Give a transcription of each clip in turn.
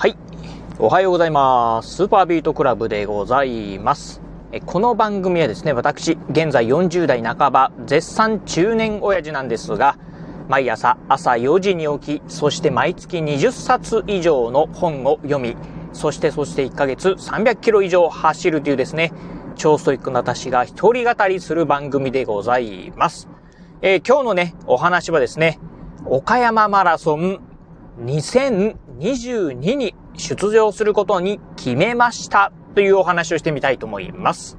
はい。おはようございます。スーパービートクラブでございます。この番組はですね、私、現在40代半ば、絶賛中年親父なんですが、毎朝朝4時に起き、そして毎月20冊以上の本を読み、そしてそして1ヶ月300キロ以上走るというですね、超ストイックな私が一人語りする番組でございます。えー、今日のね、お話はですね、岡山マラソン2022に出場することに決めましたというお話をしてみたいと思います。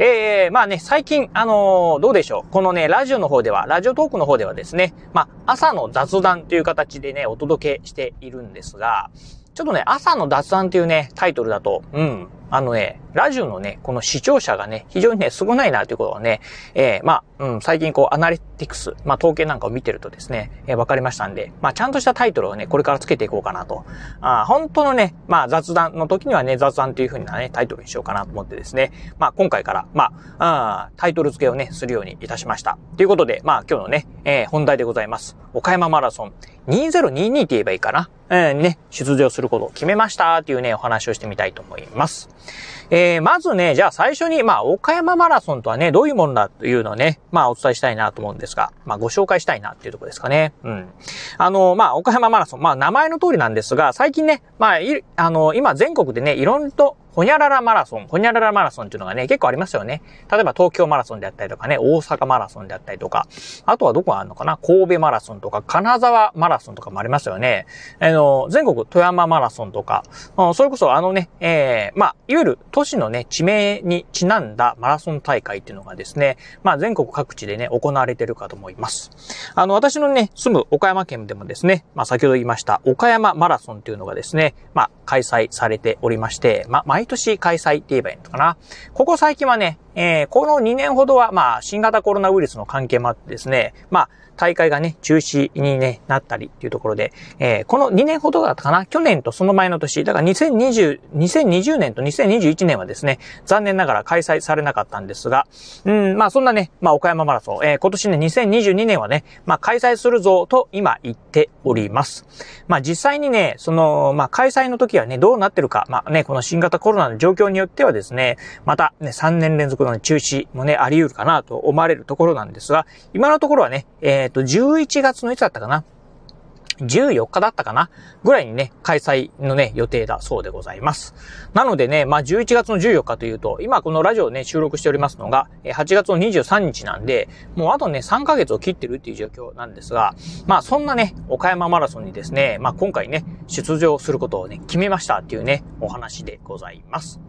ええー、まあね、最近、あのー、どうでしょう。このね、ラジオの方では、ラジオトークの方ではですね、まあ、朝の雑談という形でね、お届けしているんですが、ちょっとね、朝の雑談というね、タイトルだと、うん、あのね、ラジオのね、この視聴者がね、非常にね、少ないなということはね、えー、まあ、うん、最近こう、アナリティクス、まあ、統計なんかを見てるとですね、えー、わかりましたんで、まあ、ちゃんとしたタイトルをね、これからつけていこうかなと。あ本当のね、まあ、雑談の時にはね、雑談という風なね、タイトルにしようかなと思ってですね、まあ、今回から、まあ、あタイトル付けをね、するようにいたしました。ということで、まあ、今日のね、えー、本題でございます。岡山マラソン2022って言えばいいかな。えー、ね、出場することを決めましたっていうね、お話をしてみたいと思います。えー、まずね、じゃあ最初に、まあ、岡山マラソンとはね、どういうもんだというのをね、まあ、お伝えしたいなと思うんですが、まあ、ご紹介したいなっていうとこですかね。うん。あの、まあ、岡山マラソン、まあ、名前の通りなんですが、最近ね、まあ、い、あの、今全国でね、いろんと、ほにゃららマラソン、ほにゃららマラソンっていうのがね、結構ありますよね。例えば東京マラソンであったりとかね、大阪マラソンであったりとか、あとはどこがあるのかな？神戸マラソンとか、金沢マラソンとかもありますよね。あの、全国富山マラソンとか、それこそあのね、えー、まあ、いわゆる都市のね、地名にちなんだマラソン大会っていうのがですね、まあ、全国各地でね、行われてるかと思います。あの、私のね、住む岡山県でもですね、まあ、先ほど言いました、岡山マラソンっていうのがですね、まあ、開催されておりまして、まあ、毎年開催って言えばいいのかな。ここ最近はね、えー、この2年ほどは、まあ、新型コロナウイルスの関係もあってですね、まあ、大会がね、中止に、ね、なったりっていうところで、えー、この2年ほどだったかな去年とその前の年、だから2020、2020年と2021年はですね、残念ながら開催されなかったんですが、うん、まあそんなね、まあ岡山マラソン、えー、今年ね、2022年はね、まあ開催するぞと今言っております。まあ実際にね、その、まあ開催の時はね、どうなってるか、まあね、この新型コロナの状況によってはですね、またね、3年連続の中止もね、あり得るかなと思われるところなんですが、今のところはね、えっ、ー、と、11月のいつだったかな？14日だったかな？ぐらいにね、開催のね、予定だそうでございます。なのでね、まあ11月の14日というと、今このラジオをね、収録しておりますのが、8月の23日なんで、もうあとね、3ヶ月を切ってるっていう状況なんですが、まあそんなね、岡山マラソンにですね、まあ今回ね、出場することをね、決めましたっていうね、お話でございます。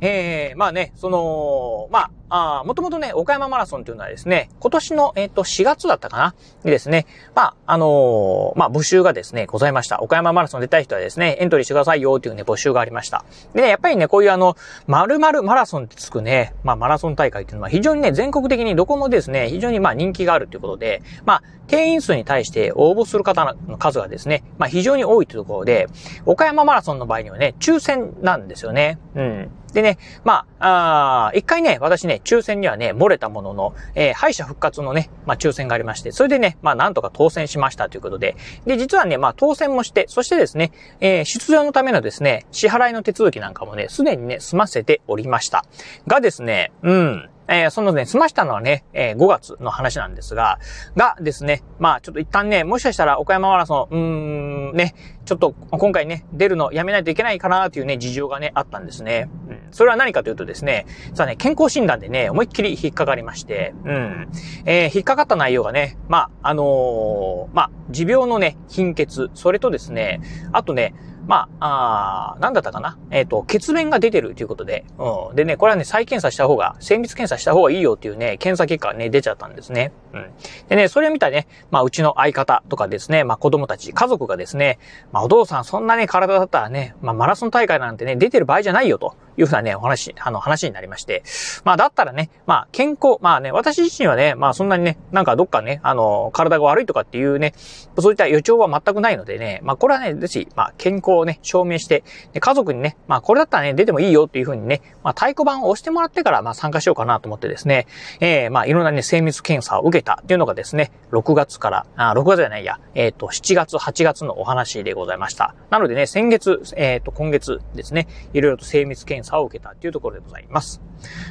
ええー、まあね、その、まあ、あもともとね、岡山マラソンというのはですね、今年の、えっ、ー、と、4月だったかなにですね、まあ、あのー、まあ、募集がですね、ございました。岡山マラソン出たい人はですね、エントリーしてくださいよというね、募集がありました。でね、やっぱりね、こういうあの、〇〇マラソンってつくね、まあ、マラソン大会っていうのは非常にね、全国的にどこもですね、非常にまあ、人気があるということで、まあ、定員数に対して応募する方の数がですね、まあ、非常に多いというところで、岡山マラソンの場合にはね、抽選なんですよね。うん。でね、まあ、あ一回ね、私ね、抽選にはね、漏れたものの、えー、敗者復活のね、まあ、抽選がありまして、それでね、まあ、なんとか当選しましたということで、で、実はね、まあ、当選もして、そしてですね、えー、出場のためのですね、支払いの手続きなんかもね、すでにね、済ませておりました。がですね、うん、えー、そのね、済ましたのはね、えー、5月の話なんですが、がですね、まあちょっと一旦ね、もしかしたら岡山マラソン、うーん、ね、ちょっと今回ね、出るのやめないといけないかなというね、事情がね、あったんですね。うん、それは何かというとですね、さあね、健康診断でね、思いっきり引っかかりまして、うん、えー、引っかかった内容がね、まあ、あのー、まあ、持病のね、貧血、それとですね、あとね、まあ、あなんだったかな？えっ、ー、と、血便が出てるということで、うん。でね、これはね、再検査した方が、精密検査した方がいいよっていうね、検査結果がね、出ちゃったんですね。うん。でね、それを見たね、まあ、うちの相方とかですね、まあ、子供たち、家族がですね、まあ、お父さんそんなね、体だったらね、まあ、マラソン大会なんてね、出てる場合じゃないよと。いうふうなね、お話、あの話になりまして。まあだったらね、まあ健康、まあね、私自身はね、まあそんなにね、なんかどっかね、あの、体が悪いとかっていうね、そういった予兆は全くないのでね、まあこれはね、ぜひ、まあ健康をね、証明して、で家族にね、まあこれだったらね、出てもいいよっていう風にね、まあ太鼓判を押してもらってから、まあ参加しようかなと思ってですね、えー、まあいろんなね、精密検査を受けたっていうのがですね、6月から、あ、6月じゃないや、えっ、ー、と、7月、8月のお話でございました。なのでね、先月、えっ、ー、と、今月ですね、いろいろと精密検査を受けたっていうところでございます。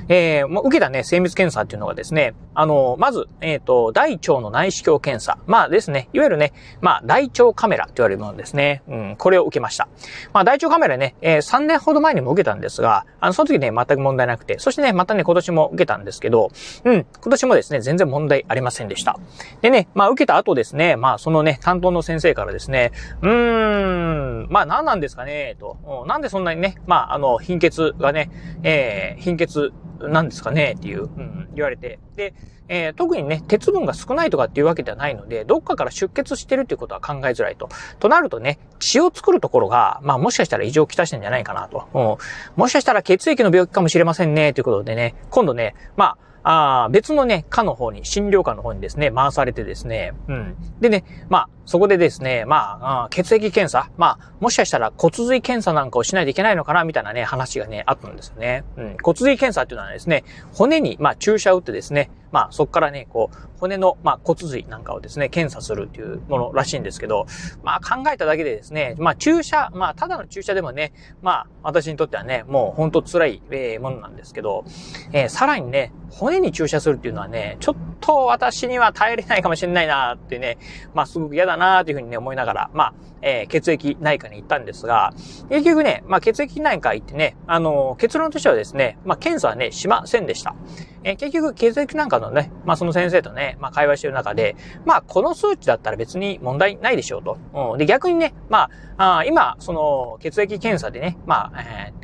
えー、もう受けたね、精密検査っていうのがですね、あの、まず、えっ、ー、と、大腸の内視鏡検査。まあですね、いわゆるね、まあ、大腸カメラと言われるものですね。うん、これを受けましたした。まあ、大腸カメラね、えー、3年ほど前にも受けたんですが、あの、その時ね、全く問題なくて、そしてね、またね、今年も受けたんですけど、うん、今年もですね、全然問題ありませんでした。でね、まあ、受けた後ですね、まあ、そのね、担当の先生からですね、うーん、まあ、何なんですかね、と。なんでそんなにね、まあ、あの、貧血がね、えー、貧血なんですかねっていう、うん、言われて。で、えー、特にね、鉄分が少ないとかっていうわけではないので、どっかから出血してるっていうことは考えづらいと。となるとね、血を作るところが、まあもしかしたら異常をきたしてんじゃないかなと。うん、もしかしたら血液の病気かもしれませんね、ということでね、今度ね、まあ、あ別のね、科の方に、診療科の方にですね、回されてですね、うん。でね、まあ、そこでですね、まあ、あ血液検査、まあ、もしかしたら骨髄検査なんかをしないといけないのかな、みたいなね、話がね、あったんですよね。うん。骨髄検査っていうのはですね、骨に、まあ、注射を打ってですね、まあ、そこからね、こう、骨の、まあ、骨髄なんかをですね、検査するっていうものらしいんですけど、まあ、考えただけでですね、まあ、注射、まあ、ただの注射でもね、まあ、私にとってはね、もう本当辛い、えー、ものなんですけど、えー、さらにね、骨に注射するっていうのはね、ちょっと私には耐えれないかもしれないなってね、まあ、すごく嫌だなっていうふうにね、思いながら、まあ、えー、血液内科に行ったんですが、結局ね、まあ、血液内科行ってね、あの結論としてはですね、まあ、検査はね、しませんでした。えー、結局、血液なんかのね、まあ、その先生とね、まあ、会話してる中で、まあ、この数値だったら別に問題ないでしょうと。うん、で、逆にね、まあ、あ今、その、血液検査でね、まあ、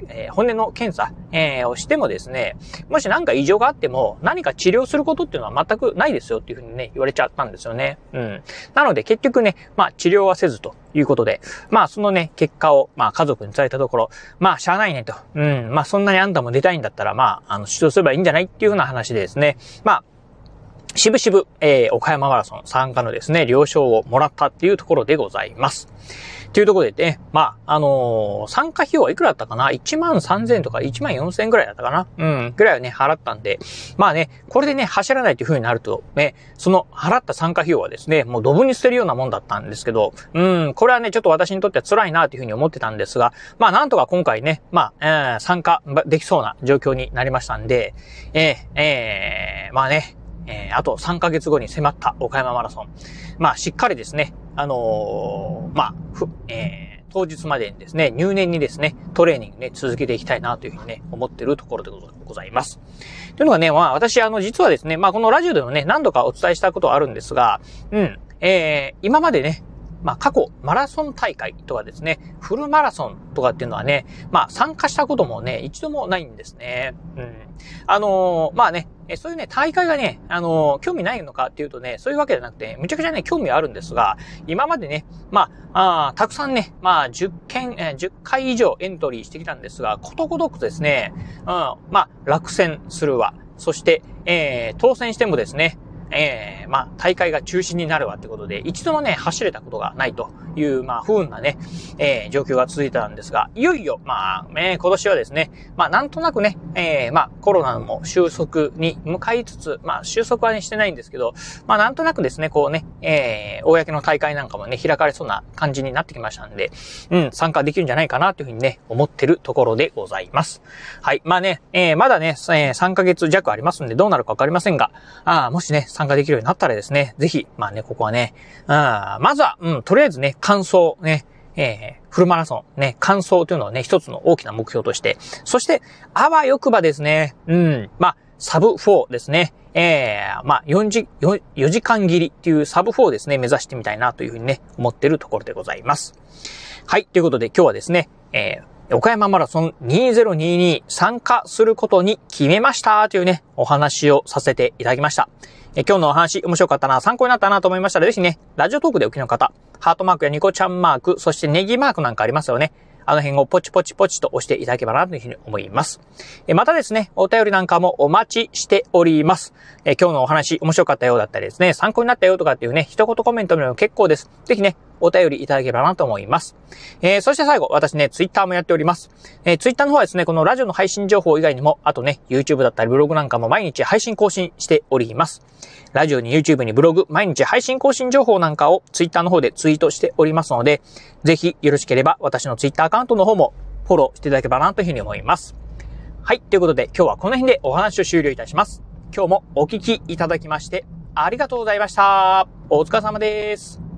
えー、骨の検査、えー、をしてもですね、もし何か異常があっても、何か治療することっていうのは全くないですよっていうふうにね、言われちゃったんですよね。うん。なので、結局ね、まあ、治療はせずということで、まあ、そのね、結果を、まあ、家族に伝えたところ、まあ、しゃあないねと。うん。まあ、そんなにあんたも出たいんだったら、まあ、あの、主張すればいいんじゃないっていうふうな話でですね、まあ、しぶしぶ、えー、岡山マラソン参加のですね、了承をもらったっていうところでございます。っていうところでね、まあ、あのー、参加費用はいくらだったかな ?1 万3000とか1万4000円ぐらいだったかな？うん、ぐらいはね、払ったんで、まあね、これでね、走らないという風になると、ね、その払った参加費用はですね、もうドブに捨てるようなもんだったんですけど、うん、これはね、ちょっと私にとっては辛いなという風に思ってたんですが、まあなんとか今回ね、まあ、えー、参加できそうな状況になりましたんで、えー、えー、まあね、えー、あと3ヶ月後に迫った岡山マラソン。まあ、しっかりですね、あのー、まあ、ふ、えー、当日までにですね、入念にですね、トレーニングね、続けていきたいなというふうにね、思ってるところでございます。というのがね、まあ私、あの、実はですね、まあこのラジオでもね、何度かお伝えしたことはあるんですが、うん、えー、今までね、まあ過去、マラソン大会とかですね、フルマラソンとかっていうのはね、まあ参加したこともね、一度もないんですね。うん。あのー、まあね、そういうね、大会がね、あのー、興味ないのかっていうとね、そういうわけじゃなくて、むちゃくちゃね、興味はあるんですが、今までね、まあ、あたくさんね、まあ、10件、えー、10回以上エントリーしてきたんですが、ことごとくですね、うん、まあ、落選するわ。そして、えー、当選してもですね、ええー、まあ、大会が中止になるわってことで、一度もね、走れたことがないという、まあ、不運なね、えー、状況が続いたんですが、いよいよ、まあ、えー、今年はですね、まあ、なんとなくね、えー、まあ、コロナも収束に向かいつつ、まあ、収束はね、してないんですけど、まあ、なんとなくですね、こうね、えー、公の大会なんかもね、開かれそうな感じになってきましたんで、うん、参加できるんじゃないかなというふうにね、思ってるところでございます。はい。まあね、えー、まだね、えー、3ヶ月弱ありますんで、どうなるかわかりませんが、ああもしね、参加できるようになったらですね、ぜひ、まあね、ここはね、あまずは、うん、とりあえずね、完走、ね、えー、フルマラソン、ね、完走というのをね、一つの大きな目標として、そして、あわよくばですね、うん、まあ、サブ4ですね。えー、まあ、4時、4, 4時間切りっていうサブ4ですね、目指してみたいなというふうにね、思ってるところでございます。はい、ということで今日はですね、えー、岡山マラソン2022参加することに決めましたというね、お話をさせていただきました。え今日のお話面白かったな、参考になったなと思いましたら、ぜひね、ラジオトークでお聞きの方、ハートマークやニコちゃんマーク、そしてネギマークなんかありますよね。あの辺をポチポチポチと押していただければなというふうに思います。えまたですね、お便りなんかもお待ちしております。え今日のお話面白かったようだったりですね、参考になったよとかっていうね、一言コメントでも結構です。ぜひね、お便りいただければなと思います。えー、そして最後、私ね、ツイッターもやっております。えー、ツイッターの方はですね、このラジオの配信情報以外にも、あとね、YouTube だったりブログなんかも毎日配信更新しております。ラジオに YouTube にブログ、毎日配信更新情報なんかを Twitter の方でツイートしておりますので、ぜひよろしければ私の Twitter アカウントの方もフォローしていただければなというふうに思います。はい。ということで今日はこの辺でお話を終了いたします。今日もお聞きいただきましてありがとうございました。お疲れ様です。